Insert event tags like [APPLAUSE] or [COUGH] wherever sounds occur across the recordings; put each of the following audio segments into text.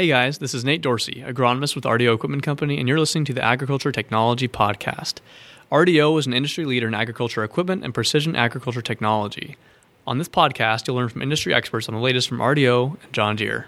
Hey guys, this is Nate Dorsey, agronomist with RDO Equipment Company, and you're listening to the Agriculture Technology Podcast. RDO is an industry leader in agriculture equipment and precision agriculture technology. On this podcast, you'll learn from industry experts on the latest from RDO and John Deere.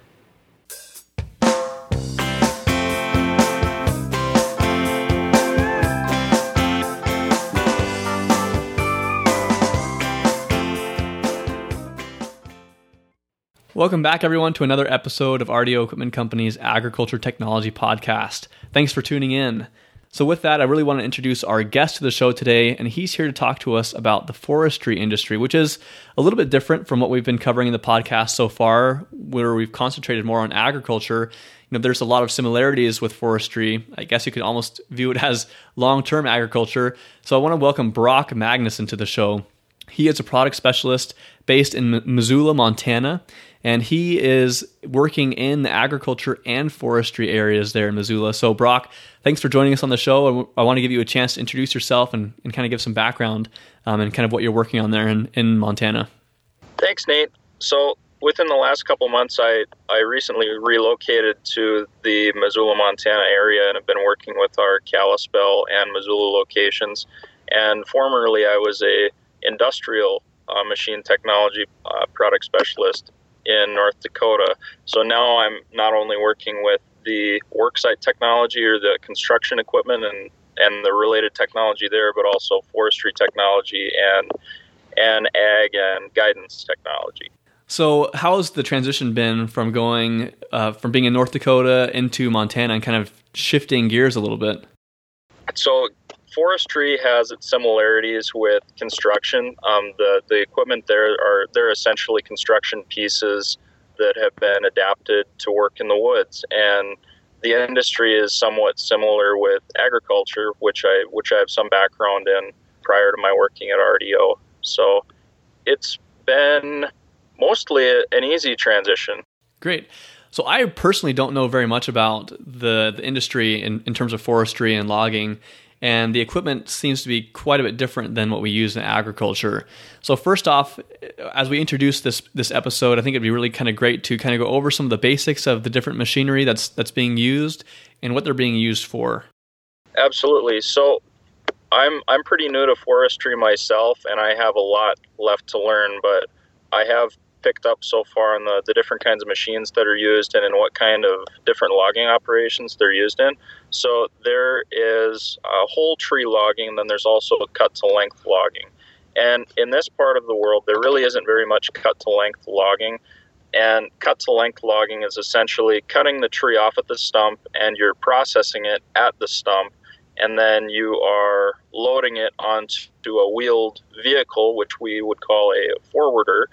Welcome back, everyone, to another episode of RDO Equipment Company's Agriculture Technology Podcast. Thanks for tuning in. So, with that, I really want to introduce our guest to the show today, and he's here to talk to us about the forestry industry, which is a little bit different from what we've been covering in the podcast so far, where we've concentrated more on agriculture. You know, there's a lot of similarities with forestry. I guess you could almost view it as long-term agriculture. So, I want to welcome Brock Magnuson to the show. He is a product specialist based in Missoula, Montana and he is working in the agriculture and forestry areas there in Missoula. So, Brock, thanks for joining us on the show. I want to give you a chance to introduce yourself and, and kind of give some background um, and kind of what you're working on there in, in Montana. Thanks, Nate. So, within the last couple months, I, I recently relocated to the Missoula, Montana area and have been working with our Kalispell and Missoula locations. And formerly, I was a industrial uh, machine technology uh, product specialist in North Dakota. So now I'm not only working with the worksite technology or the construction equipment and and the related technology there, but also forestry technology and and ag and guidance technology. So, how has the transition been from going uh, from being in North Dakota into Montana and kind of shifting gears a little bit? So, forestry has its similarities with construction. Um, the the equipment there are they're essentially construction pieces that have been adapted to work in the woods, and the industry is somewhat similar with agriculture, which I which I have some background in prior to my working at RDO. So it's been mostly an easy transition. Great. So I personally don't know very much about the, the industry in, in terms of forestry and logging and the equipment seems to be quite a bit different than what we use in agriculture. So first off, as we introduce this this episode, I think it'd be really kind of great to kind of go over some of the basics of the different machinery that's that's being used and what they're being used for. Absolutely. So I'm I'm pretty new to forestry myself and I have a lot left to learn, but I have picked up so far on the, the different kinds of machines that are used and in what kind of different logging operations they're used in. So there is a whole tree logging, and then there's also a cut to length logging. And in this part of the world, there really isn't very much cut to length logging. And cut to length logging is essentially cutting the tree off at the stump and you're processing it at the stump. And then you are loading it onto a wheeled vehicle, which we would call a forwarder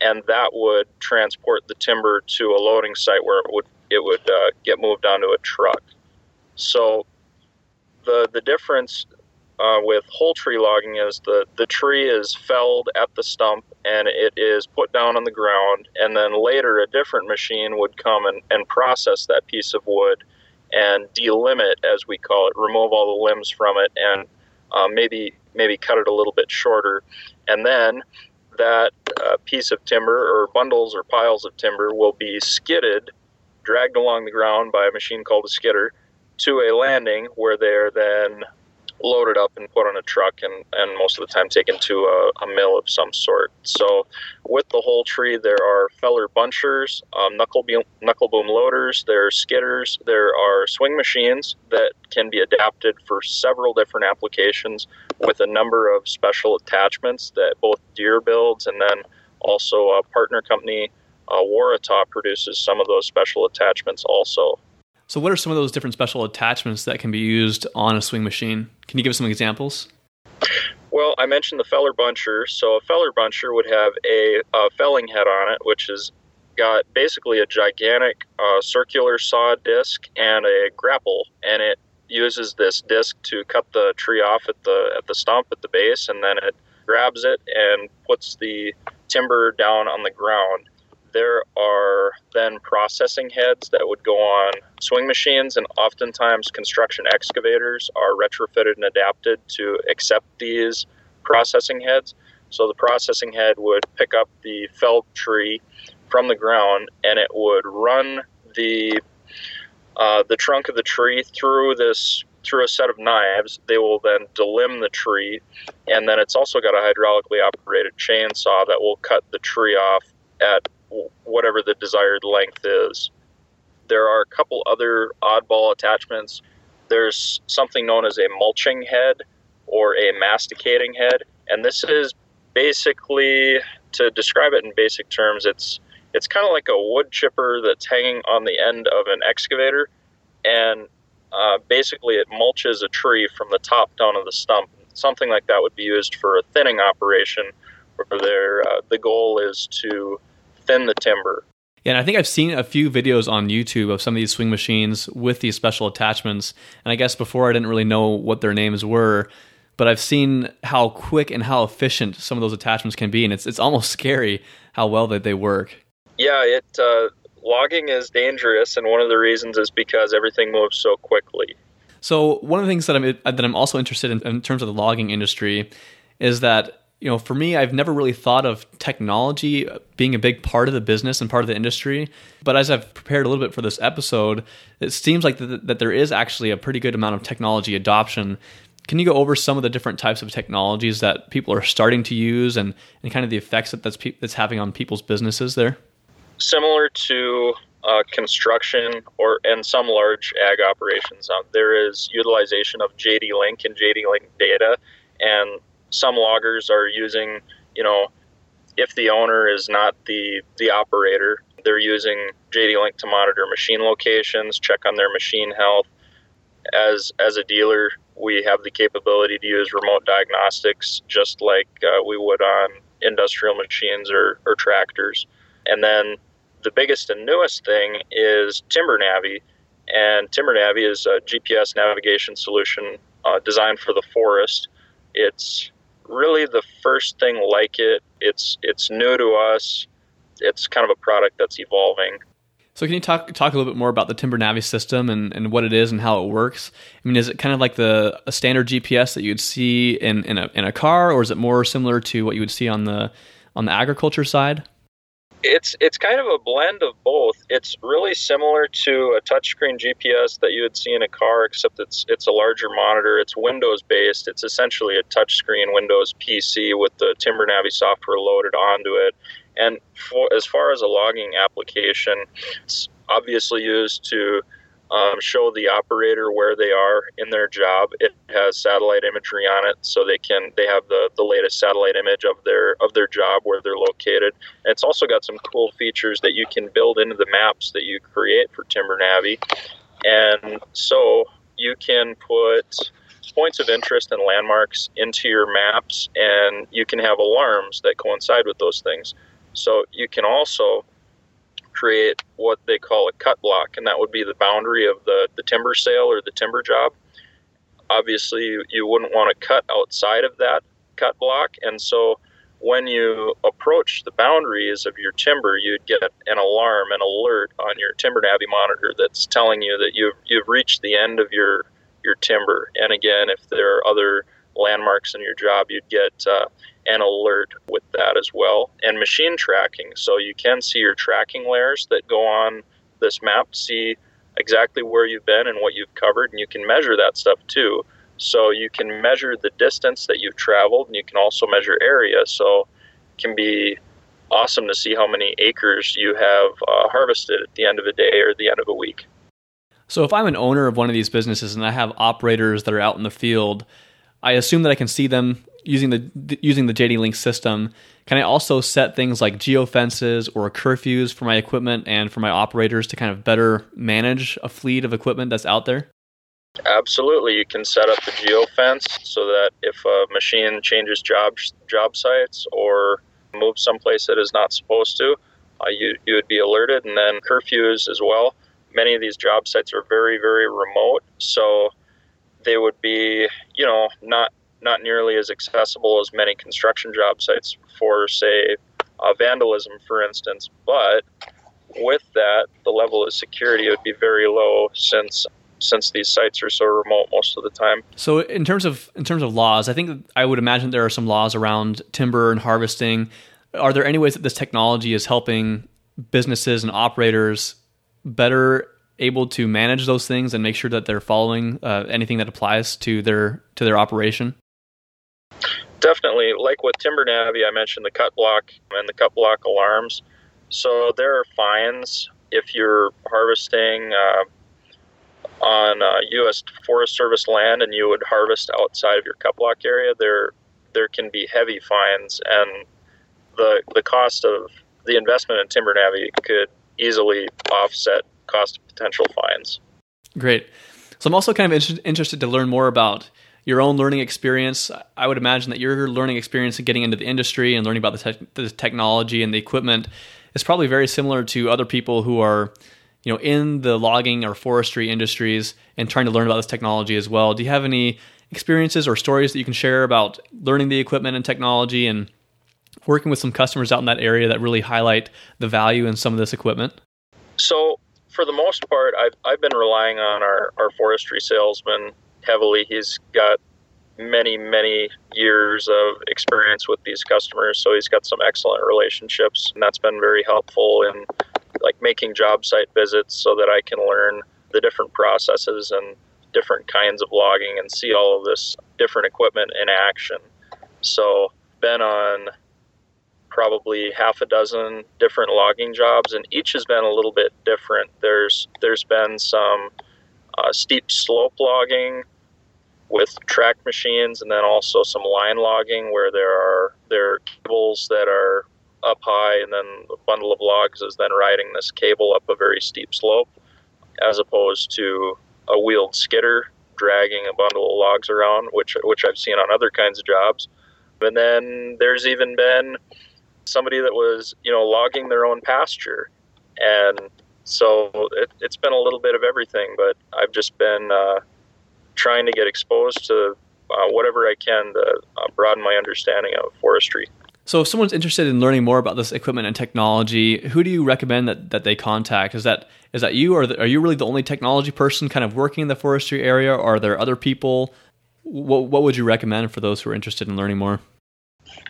and that would transport the timber to a loading site where it would it would uh, get moved onto a truck. So the the difference uh, with whole tree logging is the the tree is felled at the stump and it is put down on the ground, and then later a different machine would come and, and process that piece of wood and delimit, as we call it, remove all the limbs from it, and uh, maybe maybe cut it a little bit shorter, and then that uh, piece of timber or bundles or piles of timber will be skidded, dragged along the ground by a machine called a skidder to a landing where they're then loaded up and put on a truck and, and most of the time taken to a, a mill of some sort. So with the whole tree, there are feller bunchers, um, knuckle, boom, knuckle boom loaders, there are skidders, there are swing machines that can be adapted for several different applications with a number of special attachments that both Deere builds and then also a partner company, uh, Waratah, produces some of those special attachments also. So, what are some of those different special attachments that can be used on a swing machine? Can you give us some examples? Well, I mentioned the feller buncher. So, a feller buncher would have a, a felling head on it, which has got basically a gigantic uh, circular saw disc and a grapple, and it uses this disc to cut the tree off at the at the stump at the base, and then it grabs it and puts the timber down on the ground there are then processing heads that would go on swing machines, and oftentimes construction excavators are retrofitted and adapted to accept these processing heads. So the processing head would pick up the felled tree from the ground and it would run the uh, the trunk of the tree through this through a set of knives. They will then delimb the tree, and then it's also got a hydraulically operated chainsaw that will cut the tree off at whatever the desired length is. There are a couple other oddball attachments. There's something known as a mulching head or a masticating head, and this is basically to describe it in basic terms. It's it's kind of like a wood chipper that's hanging on the end of an excavator, and uh, basically it mulches a tree from the top down of the stump. Something like that would be used for a thinning operation, where uh, the goal is to thin the timber. Yeah, and I think I've seen a few videos on YouTube of some of these swing machines with these special attachments. And I guess before I didn't really know what their names were, but I've seen how quick and how efficient some of those attachments can be, and it's it's almost [LAUGHS] scary how well that they work. Yeah, it uh, logging is dangerous, and one of the reasons is because everything moves so quickly. So one of the things that I'm that I'm also interested in in terms of the logging industry is that you know for me I've never really thought of technology being a big part of the business and part of the industry. But as I've prepared a little bit for this episode, it seems like that, that there is actually a pretty good amount of technology adoption. Can you go over some of the different types of technologies that people are starting to use and, and kind of the effects that that's, pe- that's having on people's businesses there? similar to uh, construction or and some large ag operations, um, there is utilization of JD Link and JD Link data, and some loggers are using, you know, if the owner is not the the operator, they're using JD Link to monitor machine locations, check on their machine health. As as a dealer, we have the capability to use remote diagnostics, just like uh, we would on industrial machines or, or tractors. And then the biggest and newest thing is Timber Navi, and Timber Navi is a GPS navigation solution uh, designed for the forest. It's really the first thing like it. It's it's new to us. It's kind of a product that's evolving. So can you talk talk a little bit more about the Timber Navi system and, and what it is and how it works? I mean, is it kind of like the a standard GPS that you'd see in, in a in a car, or is it more similar to what you would see on the on the agriculture side? It's it's kind of a blend of both. It's really similar to a touchscreen GPS that you would see in a car, except it's it's a larger monitor. It's Windows based. It's essentially a touchscreen Windows PC with the Timber Navi software loaded onto it. And for, as far as a logging application, it's obviously used to um, show the operator where they are in their job. It has satellite imagery on it, so they can they have the, the latest satellite image of their of their job where they're located. And it's also got some cool features that you can build into the maps that you create for Timber Navi, and so you can put points of interest and landmarks into your maps, and you can have alarms that coincide with those things. So you can also create what they call a cut block, and that would be the boundary of the, the timber sale or the timber job. Obviously, you, you wouldn't want to cut outside of that cut block, and so when you approach the boundaries of your timber, you'd get an alarm, an alert on your Timber Navi monitor that's telling you that you've you've reached the end of your your timber. And again, if there are other landmarks in your job, you'd get uh, an alert with that as well. And machine tracking, so you can see your tracking layers that go on this map, see exactly where you've been and what you've covered, and you can measure that stuff too. So you can measure the distance that you've traveled, and you can also measure area. So it can be awesome to see how many acres you have uh, harvested at the end of a day or the end of a week. So if I'm an owner of one of these businesses and I have operators that are out in the field I assume that I can see them using the using the JD Link system. Can I also set things like geofences or curfews for my equipment and for my operators to kind of better manage a fleet of equipment that's out there? Absolutely, you can set up the geofence so that if a machine changes job job sites or moves someplace that is not supposed to, uh, you you would be alerted. And then curfews as well. Many of these job sites are very very remote, so they would be, you know, not not nearly as accessible as many construction job sites for, say, uh, vandalism, for instance. But with that, the level of security would be very low since since these sites are so remote most of the time. So in terms of in terms of laws, I think I would imagine there are some laws around timber and harvesting. Are there any ways that this technology is helping businesses and operators better able to manage those things and make sure that they're following uh, anything that applies to their to their operation? Definitely, like with Timber Navi, I mentioned the cut block and the cut block alarms. So there are fines if you're harvesting uh, on uh, U.S. Forest Service land and you would harvest outside of your cut block area. There, there can be heavy fines, and the the cost of the investment in Timber Navi could easily offset cost of potential fines. Great. So I'm also kind of inter- interested to learn more about your own learning experience. I would imagine that your learning experience in getting into the industry and learning about the, te- the technology and the equipment is probably very similar to other people who are, you know, in the logging or forestry industries and trying to learn about this technology as well. Do you have any experiences or stories that you can share about learning the equipment and technology and working with some customers out in that area that really highlight the value in some of this equipment? So, for the most part, I've, I've been relying on our, our forestry salesman heavily. He's got many, many years of experience with these customers, so he's got some excellent relationships, and that's been very helpful in like making job site visits so that I can learn the different processes and different kinds of logging and see all of this different equipment in action. So, been on probably half a dozen different logging jobs, and each has been a little bit different. There's there's been some uh, steep slope logging with track machines, and then also some line logging where there are there are cables that are up high, and then a bundle of logs is then riding this cable up a very steep slope, as opposed to a wheeled skidder dragging a bundle of logs around, which which I've seen on other kinds of jobs. And then there's even been somebody that was you know logging their own pasture, and so it, has been a little bit of everything. But I've just been uh, trying to get exposed to uh, whatever I can to uh, broaden my understanding of forestry. So, if someone's interested in learning more about this equipment and technology, who do you recommend that, that they contact? Is that is that you, or are you really the only technology person kind of working in the forestry area, or are there other people? What, what would you recommend for those who are interested in learning more?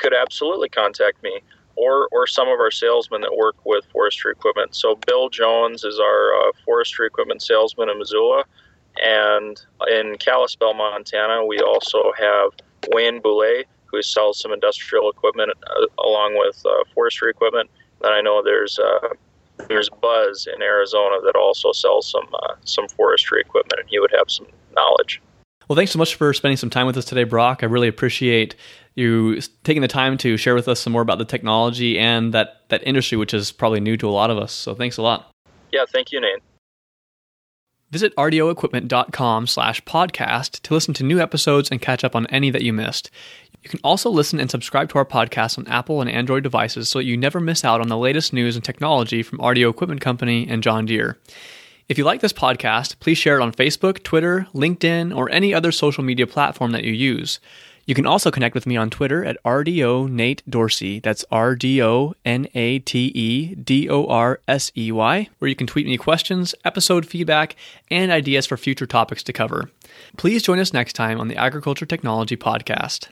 Could absolutely contact me, or or some of our salesmen that work with forestry equipment. So, Bill Jones is our uh, forestry equipment salesman in Missoula. And in Kalispell, Montana, we also have Wayne Boulay, who sells some industrial equipment uh, along with uh, forestry equipment. Then I know there's uh, there's Buzz in Arizona that also sells some uh, some forestry equipment, and he would have some knowledge. Well, thanks so much for spending some time with us today, Brock. I really appreciate you taking the time to share with us some more about the technology and that that industry, which is probably new to a lot of us. So, thanks a lot. Yeah, thank you, Nate. Visit rdoequipment.com slash podcast to listen to new episodes and catch up on any that you missed. You can also listen and subscribe to our podcast on Apple and Android devices so that you never miss out on the latest news and technology from RDO Equipment Company and John Deere. If you like this podcast, please share it on Facebook, Twitter, LinkedIn, or any other social media platform that you use. You can also connect with me on Twitter at RDO Nate Dorsey. That's R D O N A T E D O R S E Y, where you can tweet me questions, episode feedback, and ideas for future topics to cover. Please join us next time on the Agriculture Technology Podcast.